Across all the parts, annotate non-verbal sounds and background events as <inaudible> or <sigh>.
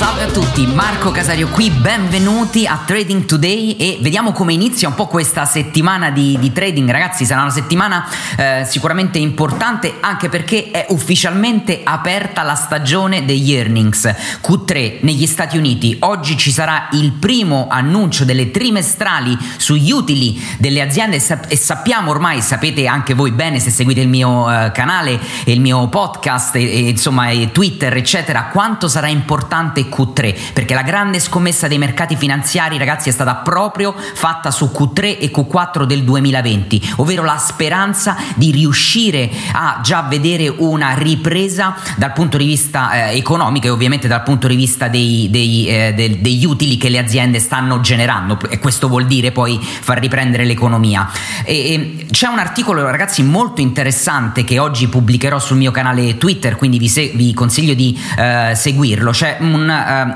Salve a tutti, Marco Casario qui, benvenuti a Trading Today e vediamo come inizia un po' questa settimana di, di trading. Ragazzi, sarà una settimana eh, sicuramente importante anche perché è ufficialmente aperta la stagione degli earnings Q3 negli Stati Uniti. Oggi ci sarà il primo annuncio delle trimestrali sugli utili delle aziende e sappiamo ormai, sapete anche voi bene se seguite il mio eh, canale e il mio podcast e, e insomma e Twitter eccetera, quanto sarà importante Q3, perché la grande scommessa dei mercati finanziari, ragazzi, è stata proprio fatta su Q3 e Q4 del 2020, ovvero la speranza di riuscire a già vedere una ripresa dal punto di vista eh, economico e ovviamente dal punto di vista dei, dei, eh, de, degli utili che le aziende stanno generando e questo vuol dire poi far riprendere l'economia. E, e c'è un articolo, ragazzi, molto interessante che oggi pubblicherò sul mio canale Twitter, quindi vi, se, vi consiglio di eh, seguirlo. C'è un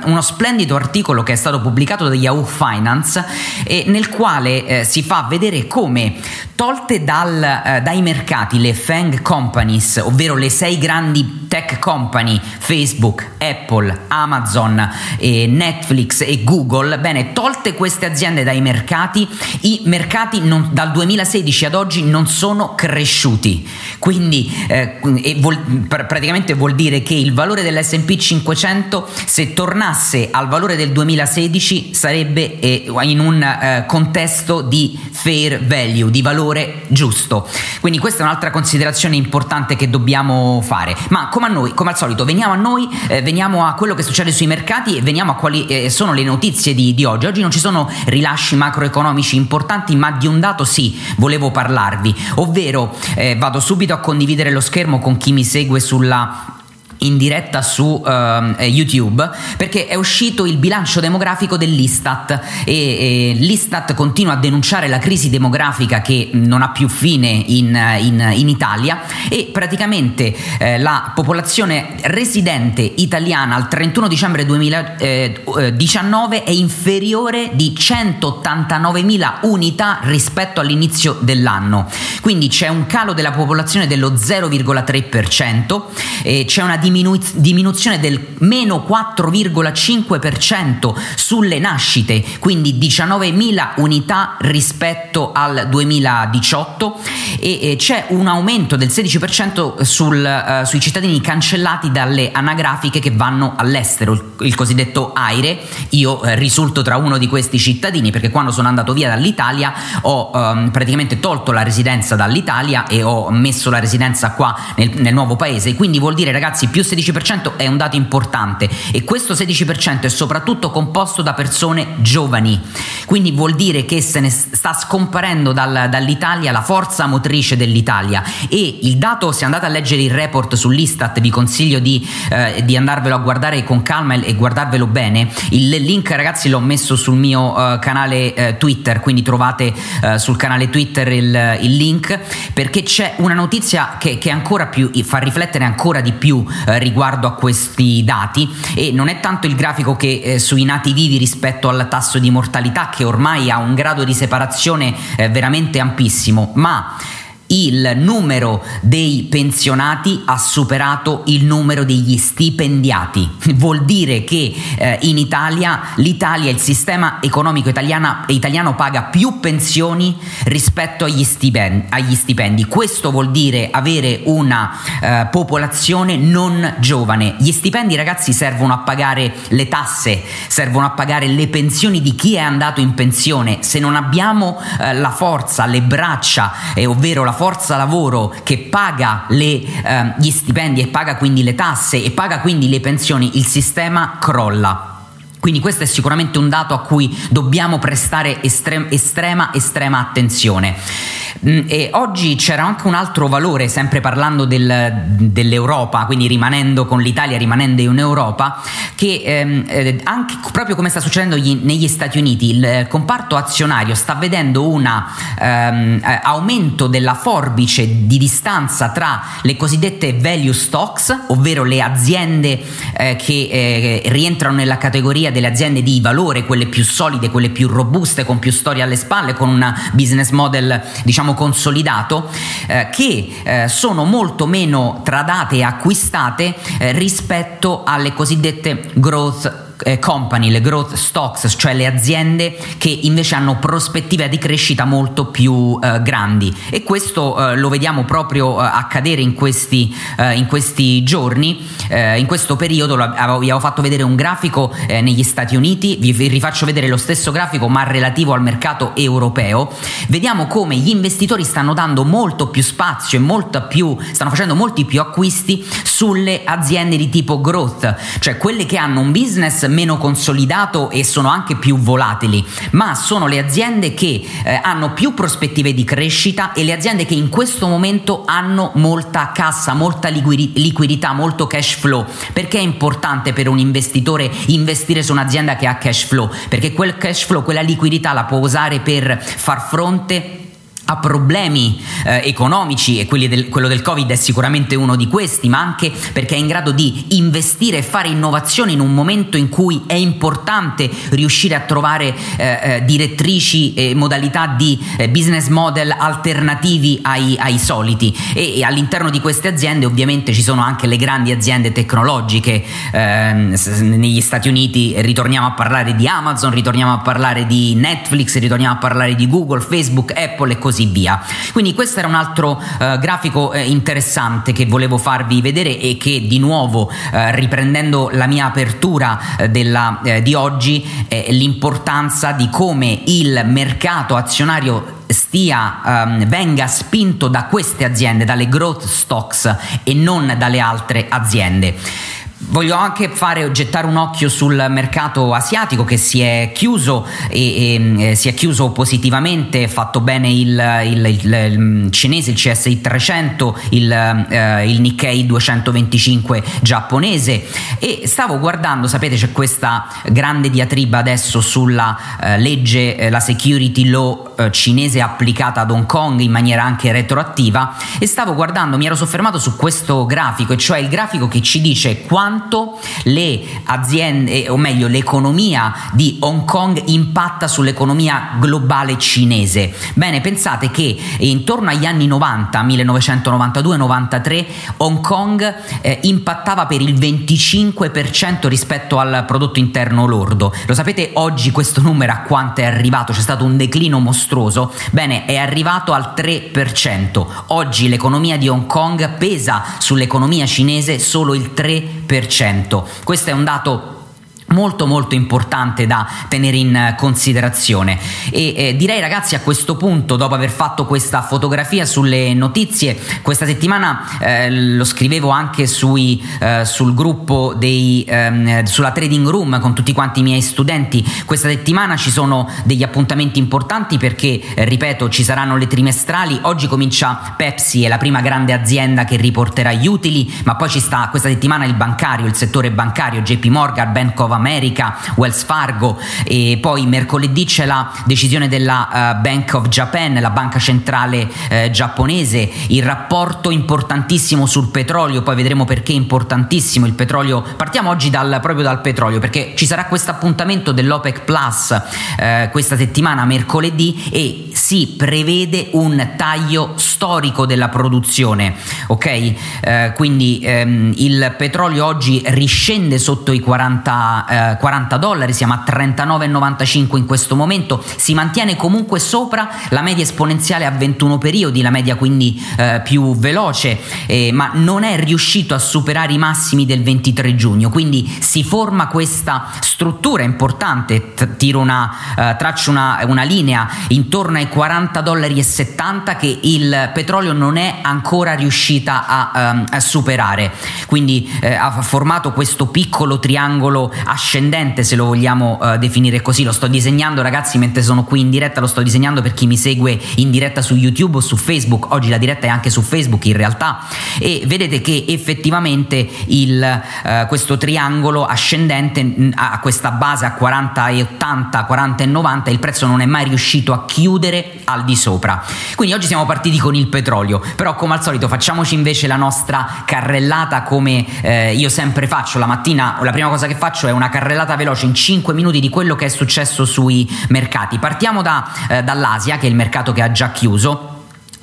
uh, uno splendido articolo che è stato pubblicato da Yahoo Finance e nel quale eh, si fa vedere come tolte dal, eh, dai mercati le FANG companies, ovvero le sei grandi tech company, Facebook, Apple, Amazon, eh, Netflix e Google, bene, tolte queste aziende dai mercati, i mercati non, dal 2016 ad oggi non sono cresciuti. Quindi eh, vuol, praticamente vuol dire che il valore dell'SP 500 se tornasse al valore del 2016 sarebbe eh, in un eh, contesto di fair value, di valore giusto. Quindi questa è un'altra considerazione importante che dobbiamo fare. Ma come a noi, come al solito, veniamo a noi, eh, veniamo a quello che succede sui mercati e veniamo a quali eh, sono le notizie di, di, oggi. Oggi non ci sono rilasci macroeconomici importanti, ma di un dato sì, volevo parlarvi, ovvero eh, vado subito a condividere lo schermo con chi mi segue sulla in diretta su uh, YouTube perché è uscito il bilancio demografico dell'Istat e, e, l'Istat continua a denunciare la crisi demografica che non ha più fine in, in, in Italia e praticamente eh, la popolazione residente italiana al 31 dicembre 2019 è inferiore di 189.000 unità rispetto all'inizio dell'anno. Quindi c'è un calo della popolazione dello 0,3% e c'è una diminuzione diminu- diminuzione del meno 4,5% sulle nascite, quindi 19.000 unità rispetto al 2018 e, e c'è un aumento del 16% sul, uh, sui cittadini cancellati dalle anagrafiche che vanno all'estero, il, il cosiddetto AIRE. Io eh, risulto tra uno di questi cittadini perché quando sono andato via dall'Italia ho um, praticamente tolto la residenza dall'Italia e ho messo la residenza qua nel, nel nuovo paese, quindi vuol dire ragazzi più 16% è un dato importante e questo 16% è soprattutto composto da persone giovani, quindi vuol dire che se ne sta scomparendo dal, dall'Italia la forza motrice dell'Italia. E il dato, se andate a leggere il report sull'Istat, vi consiglio di, eh, di andarvelo a guardare con calma e, guardarvelo bene, il link ragazzi l'ho messo sul mio eh, canale eh, Twitter, quindi trovate eh, sul canale Twitter il, il, link perché c'è una notizia che, che ancora più fa riflettere ancora di più eh, riguardo a questi dati. E non è tanto il grafico che eh, sui nati vivi rispetto al tasso di mortalità che ormai ha un grado di separazione eh, veramente ampissimo, ma il numero dei pensionati ha superato il numero degli stipendiati. <laughs> Vuol dire che eh, in Italia l'Italia, il sistema economico italiana, italiano paga più pensioni rispetto agli stipendi, agli stipendi. Questo vuol dire avere una eh, popolazione non giovane. Gli stipendi ragazzi servono a pagare le tasse, servono a pagare le pensioni di chi è andato in pensione. Se non abbiamo eh, la forza, le braccia, eh, ovvero la forza lavoro che paga le, eh, gli stipendi e paga quindi le tasse e paga quindi le pensioni, il sistema crolla. Quindi questo è sicuramente un dato a cui dobbiamo prestare estrema, estrema, estrema attenzione. Mm, e oggi c'era anche un altro valore, sempre parlando del, dell'Europa, quindi rimanendo con l'Italia, rimanendo in Europa, che ehm, eh, anche proprio come sta succedendo gli, negli Stati Uniti, il comparto azionario sta vedendo un ehm, eh, aumento della forbice di distanza tra le cosiddette value stocks, ovvero le aziende eh, che eh, rientrano nella categoria delle aziende di valore, quelle più solide, quelle più robuste, con più storia alle spalle, con un business model diciamo consolidato eh, che eh, sono molto meno tradate e acquistate eh, rispetto alle cosiddette growth eh, company, le growth stocks, cioè le aziende che invece hanno prospettive di crescita molto più eh, grandi. E questo eh, lo vediamo proprio eh, accadere in questi, eh, in questi giorni, in questo periodo vi avevo fatto vedere un grafico negli Stati Uniti, vi, vi rifaccio vedere lo stesso grafico ma relativo al mercato europeo, vediamo come gli investitori stanno dando molto più spazio e molto più, stanno facendo molti più acquisti sulle aziende di tipo growth, cioè quelle che hanno un business meno consolidato e sono anche più volatili, ma sono le aziende che eh, hanno più prospettive di crescita e le aziende che in questo momento hanno molta cassa, molta liquidità, molto cash flow. Perché è importante per un investitore investire su un'azienda che ha cash flow? Perché quel cash flow, quella liquidità la può usare per far fronte a problemi eh, economici e del, quello del Covid è sicuramente uno di questi, ma anche perché è in grado di investire e fare innovazione in un momento in cui è importante riuscire a trovare eh, eh, direttrici e modalità di eh, business model alternativi ai, ai soliti. E, e, all'interno di queste aziende ovviamente ci sono anche le grandi aziende tecnologiche ehm, negli Stati Uniti ritorniamo a parlare di Amazon, ritorniamo a parlare di Netflix, ritorniamo a parlare di Google, Facebook, Apple e così così via. Quindi questo era un altro eh, grafico eh, interessante che volevo farvi vedere e che di nuovo eh, riprendendo la mia apertura eh, della, eh, di oggi l'importanza di come il mercato azionario stia, um, venga spinto da queste aziende, dalle growth stocks e non dalle altre aziende. Voglio anche fare, gettare un occhio sul mercato asiatico che si è chiuso e, e eh, si è chiuso positivamente, fatto bene il, il, il, il cinese, il CSI 300, il, eh, il, Nikkei 225 giapponese. E stavo guardando, sapete c'è questa grande diatriba adesso sulla eh, legge, eh, la security law eh, cinese applicata ad Hong Kong in maniera anche retroattiva e stavo guardando, mi ero soffermato su questo grafico, e cioè il grafico che ci dice quanto quanto le aziende, o meglio l'economia di Hong Kong impatta sull'economia globale cinese. Bene, pensate che intorno agli anni 90, 1992-93, Hong Kong eh, impattava per il 25% rispetto al prodotto interno lordo. Lo sapete oggi questo numero a quanto è arrivato? C'è stato un declino mostruoso? Bene, è arrivato al 3%. Oggi l'economia di Hong Kong pesa sull'economia cinese solo il 3%. Questo è un dato molto molto importante da tenere in considerazione. E eh, direi ragazzi a questo punto dopo aver fatto questa fotografia sulle notizie questa settimana eh, lo scrivevo anche sui, eh, sul gruppo dei, ehm, sulla trading room con tutti quanti i miei studenti. Questa settimana ci sono degli appuntamenti importanti perché eh, ripeto ci saranno le trimestrali. Oggi comincia Pepsi è la prima grande azienda che riporterà gli utili ma poi ci sta questa settimana il bancario il settore bancario JP Morgan Bank of America Wells Fargo e poi mercoledì c'è la decisione della uh, Bank of Japan, la banca centrale uh, giapponese, il rapporto importantissimo sul petrolio, poi vedremo perché è importantissimo il petrolio. Partiamo oggi dal, proprio dal petrolio perché ci sarà questo appuntamento dell'OPEC Plus uh, questa settimana mercoledì e si prevede un taglio storico della produzione, ok? quindi um, il petrolio oggi riscende sotto i 40 eh, 40 dollari, siamo a 39,95 in questo momento, si mantiene comunque sopra la media esponenziale a 21 periodi, la media quindi eh, più veloce, eh, ma non è riuscito a superare i massimi del 23 giugno, quindi si forma questa struttura importante, tiro una, eh, traccio una, una linea intorno ai 40 dollari e 70 che il petrolio non è ancora riuscita a, um, a superare, quindi eh, ha formato questo piccolo triangolo ascendente se lo vogliamo uh, definire così. Lo sto disegnando ragazzi mentre sono qui in diretta lo sto disegnando per chi mi segue in diretta su YouTube o su Facebook. Oggi la diretta è anche su Facebook in realtà. E vedete che effettivamente il, uh, questo triangolo ascendente ha questa base a 40 e 80 40 e 90 il prezzo non è mai riuscito a chiudere al di sopra. Quindi oggi siamo partiti con il petrolio. Però come al solito facciamoci invece la nostra carrellata come eh, io sempre faccio la mattina la prima cosa che faccio è una carrellata veloce in 5 minuti di quello che è successo sui mercati. Partiamo da, eh, dall'Asia, che è il mercato che ha già chiuso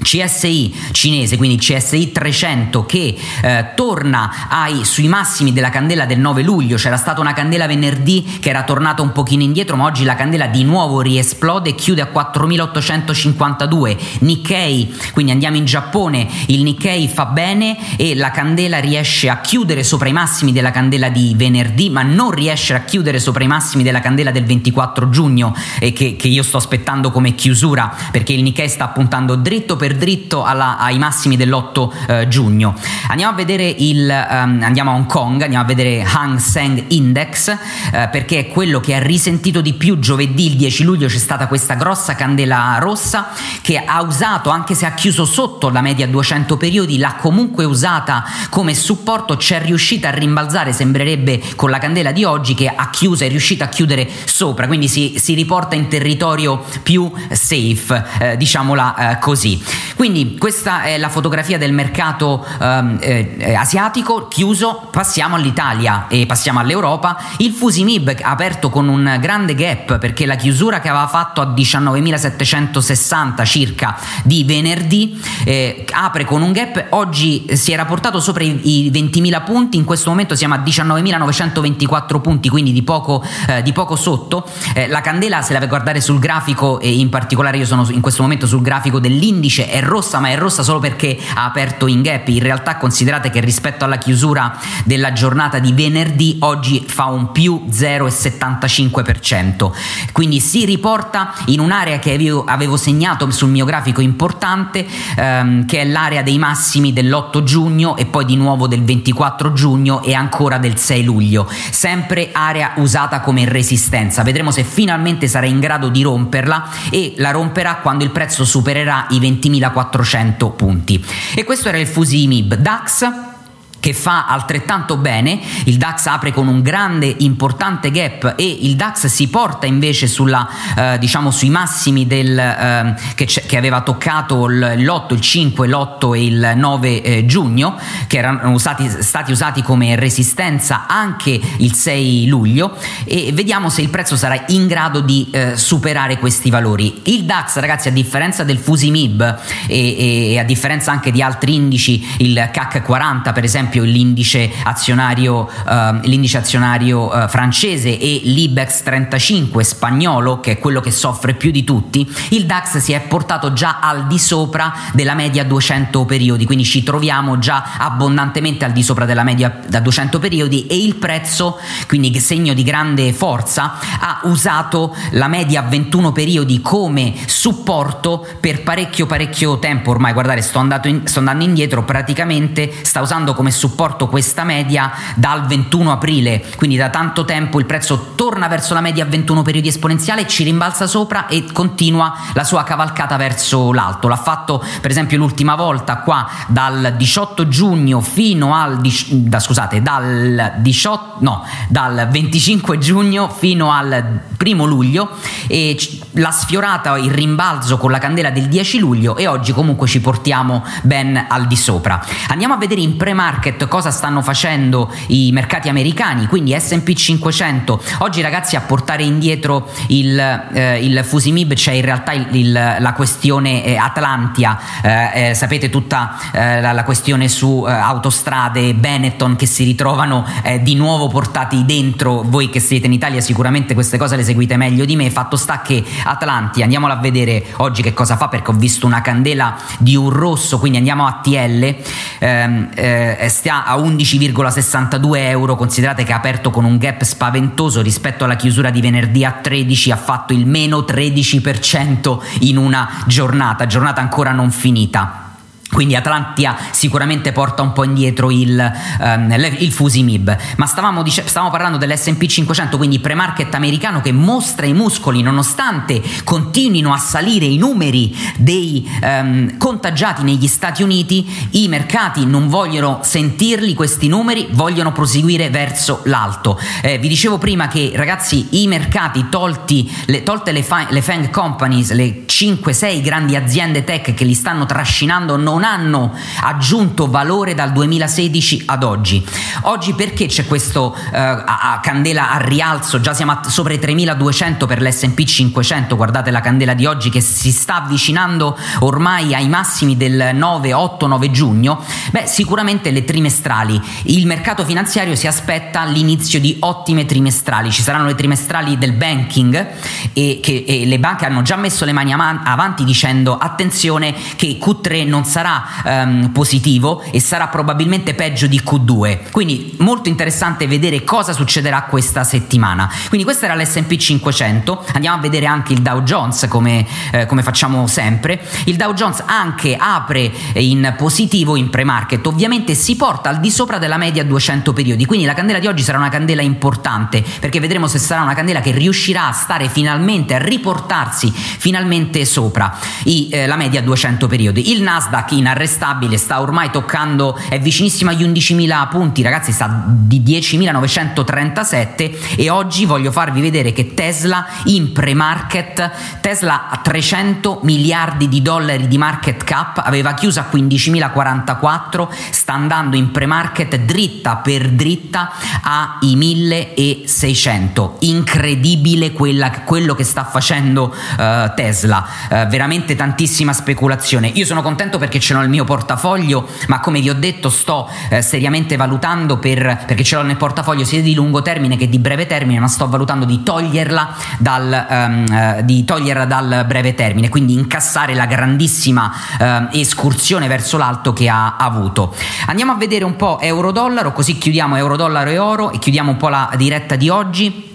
CSI cinese, quindi CSI 300 che eh, torna ai, sui massimi della candela del 9 luglio, c'era stata una candela venerdì che era tornata un pochino indietro, ma oggi la candela di nuovo riesplode e chiude a 4852. Nikkei, quindi andiamo in Giappone, il Nikkei fa bene e la candela riesce a chiudere sopra i massimi della candela di venerdì, ma non riesce a chiudere sopra i massimi della candela del 24 giugno e che, che io sto aspettando come chiusura perché il Nikkei sta puntando dritto per dritto alla, ai massimi dell'8 eh, giugno. Andiamo a vedere il um, andiamo a Hong Kong, andiamo a vedere Hang Seng Index eh, perché è quello che ha risentito di più giovedì il 10 luglio c'è stata questa grossa candela rossa che ha usato anche se ha chiuso sotto la media 200 periodi l'ha comunque usata come supporto c'è riuscita a rimbalzare sembrerebbe con la candela di oggi che ha chiuso è riuscita a chiudere sopra quindi si, si riporta in territorio più safe eh, diciamola eh, così quindi questa è la fotografia del mercato ehm, eh, asiatico chiuso, passiamo all'Italia e passiamo all'Europa. Il Fusimib aperto con un grande gap perché la chiusura che aveva fatto a 19.760 circa di venerdì eh, apre con un gap, oggi si era portato sopra i, i 20.000 punti, in questo momento siamo a 19.924 punti, quindi di poco, eh, di poco sotto. Eh, la candela, se la vai guardare sul grafico, e in particolare io sono in questo momento sul grafico dell'indice, è rossa, ma è rossa solo perché ha aperto in gap. In realtà considerate che rispetto alla chiusura della giornata di venerdì oggi fa un più 0,75%. Quindi si riporta in un'area che avevo, avevo segnato sul mio grafico importante, ehm, che è l'area dei massimi dell'8 giugno e poi di nuovo del 24 giugno e ancora del 6 luglio. Sempre area usata come resistenza. Vedremo se finalmente sarà in grado di romperla e la romperà quando il prezzo supererà i 20.400 400 punti. E questo era il Fusimib DAX che fa altrettanto bene, il DAX apre con un grande importante gap e il DAX si porta invece sulla, eh, diciamo sui massimi del, eh, che, che, aveva toccato l'8, il 5, l'8 e il 9 eh, giugno, che erano usati, stati usati come resistenza anche il 6 luglio e vediamo se il prezzo sarà in grado di eh, superare questi valori. Il DAX ragazzi a differenza del Fusimib e, e a differenza anche di altri indici, il CAC 40 per esempio, esempio l'indice azionario, uh, l'indice azionario uh, francese e l'Ibex 35 spagnolo, che è quello che soffre più di tutti, il DAX si è portato già al di sopra della media 200 periodi, quindi ci troviamo già abbondantemente al di sopra della media da 200 periodi e il prezzo, quindi segno di grande forza, ha usato la media 21 periodi come supporto per parecchio parecchio tempo. Ormai, guardate sto, in, sto andando indietro, praticamente sta usando come supporto questa media dal 21 aprile, quindi da tanto tempo il prezzo torna verso la media 21 periodi esponenziale, ci rimbalza sopra e continua la sua cavalcata verso l'alto. L'ha fatto per esempio l'ultima volta qua dal 18 giugno fino al da, scusate, dal 18 no, dal 25 giugno fino al primo luglio e l'ha sfiorata il rimbalzo con la candela del 10 luglio e oggi comunque ci portiamo ben al di sopra. Andiamo a vedere in pre-market market cosa stanno facendo i mercati americani, quindi SP 500. Oggi ragazzi a portare indietro il, eh, il Fusimib c'è in realtà il, il, la questione eh, Atlantia, eh, eh sapete tutta eh, la, la, questione su eh, autostrade Benetton che si ritrovano di nuovo portati dentro, voi che siete in Italia sicuramente queste cose le seguite meglio di me, fatto sta che Atlantia, andiamola a vedere oggi che cosa fa perché ho visto una candela di un rosso, quindi andiamo a TL, ehm, stia a 11,62 euro, considerate che ha aperto con un gap spaventoso rispetto alla chiusura di venerdì a 13, ha fatto il meno 13% in una giornata, giornata ancora non finita. Quindi Atlantia sicuramente porta un po' indietro il, um, il Fusimib, ma stavamo, dice- stavamo parlando dell'SP 500, quindi pre-market americano che mostra i muscoli nonostante continuino a salire i numeri dei um, contagiati negli Stati Uniti, i mercati non vogliono sentirli questi numeri, vogliono proseguire verso l'alto. Eh, vi dicevo prima che ragazzi i mercati tolti, le, tolte le, fa- le FANG companies, le 5-6 grandi aziende tech che li stanno trascinando non non hanno aggiunto valore dal 2016 ad oggi. Oggi perché c'è questo eh, a, a candela a rialzo? Già siamo a, sopra i 3200 per l'S&P 500, guardate la candela di oggi che si sta avvicinando ormai ai massimi del 9, 8, 9 giugno. Beh, sicuramente le trimestrali. Il mercato finanziario si aspetta l'inizio di ottime trimestrali. Ci saranno le trimestrali del banking e, che, e le banche hanno già messo le mani avanti dicendo attenzione che Q3 non sarà um, positivo e sarà probabilmente peggio di Q2. Quindi molto interessante vedere cosa succederà questa settimana. Quindi questa era l'S&P 500, andiamo a vedere anche il Dow Jones come, eh, come facciamo sempre. Il Dow Jones anche apre in positivo in pre-market, ovviamente si porta al di sopra della media 200 periodi, quindi la candela di oggi sarà una candela importante perché vedremo se sarà una candela che riuscirà a stare finalmente, a riportarsi finalmente sopra i, eh, la media 200 periodi. Il Nasdaq inarrestabile sta ormai toccando, è vicinissimo agli 11.000 punti, ragazzi sta di 10.937 e oggi voglio farvi vedere che Tesla in pre-market, Tesla a 300 miliardi di dollari di market cap, aveva chiuso a 15.044, sta andando in pre-market dritta per dritta ai 1.600. Incredibile quella, quello che sta facendo uh, Tesla, uh, veramente tantissima speculazione. Io sono contento perché ce l'ho nel mio portafoglio, ma come vi ho detto sto uh, seriamente valutando per, perché ce l'ho nel portafoglio sia di lungo termine che di breve termine, ma sto valutando di toglierla dal, um, di toglierla dal breve termine, quindi incassare la grandissima escursione verso l'alto che ha avuto. Andiamo a vedere un po' euro-dollaro, così chiudiamo euro-dollaro e oro e chiudiamo un po' la diretta di oggi.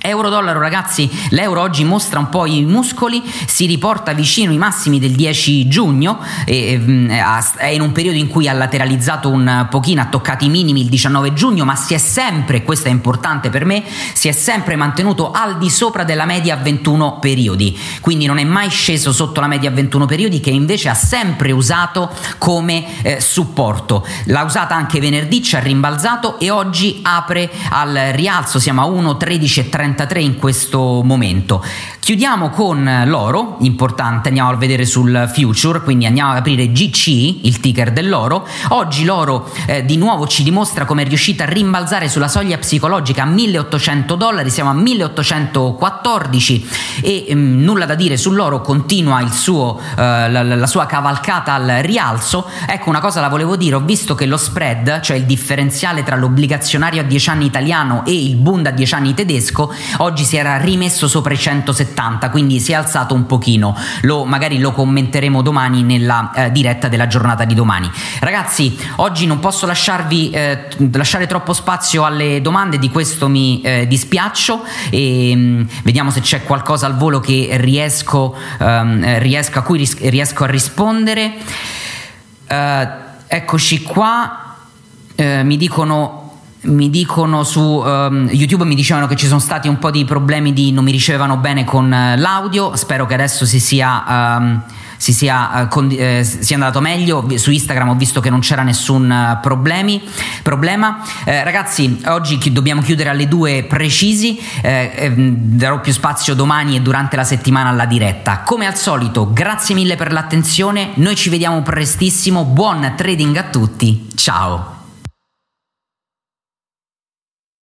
Euro-dollaro ragazzi, l'euro oggi mostra un po' i muscoli, si riporta vicino ai massimi del 10 giugno, e, mm, è in un periodo in cui ha lateralizzato un pochino, ha toccato i minimi il 19 giugno, ma si è sempre, questo è importante per me, si è sempre mantenuto al di sopra della media a 21 periodi, quindi non è mai sceso sotto la media a 21 periodi che invece ha sempre usato come eh, supporto. L'ha usata anche venerdì, ci ha rimbalzato e oggi apre al rialzo, siamo a 1,1330 33 in questo momento. Chiudiamo con l'oro, importante, andiamo a vedere sul future, quindi andiamo ad aprire GC, il ticker dell'oro. Oggi l'oro eh, di nuovo ci dimostra come è riuscita a rimbalzare sulla soglia psicologica a 1800 dollari, siamo a 1814 e ehm, nulla da dire sull'oro, continua suo, eh, la, la sua cavalcata al rialzo. Ecco una cosa la volevo dire, ho visto che lo spread, cioè il differenziale tra l'obbligazionario a 10 anni italiano e il Bund a 10 anni tedesco, oggi si era rimesso sopra i 170, quindi si è alzato un pochino. Lo, magari lo commenteremo domani nella eh, diretta della giornata di domani. Ragazzi, oggi non posso lasciarvi eh, lasciare troppo spazio alle domande, di questo mi eh, dispiaccio e mh, mm, vediamo se c'è qualcosa al volo che riesco, um, riesco a cui ris- riesco a rispondere. Uh, eccoci qua, uh, mi dicono mi dicono su um, YouTube mi dicevano che ci sono stati un po' di problemi di non mi ricevevano bene con uh, l'audio. Spero che adesso si sia um, si sia, uh, con, eh, sia, andato meglio. Su Instagram ho visto che non c'era nessun uh, problemi, problema. Eh, ragazzi oggi chi, dobbiamo chiudere alle due precisi. Eh, ehm, darò più spazio domani e durante la settimana alla diretta. Come al solito grazie mille per l'attenzione. Noi ci vediamo prestissimo. Buon trading a tutti. Ciao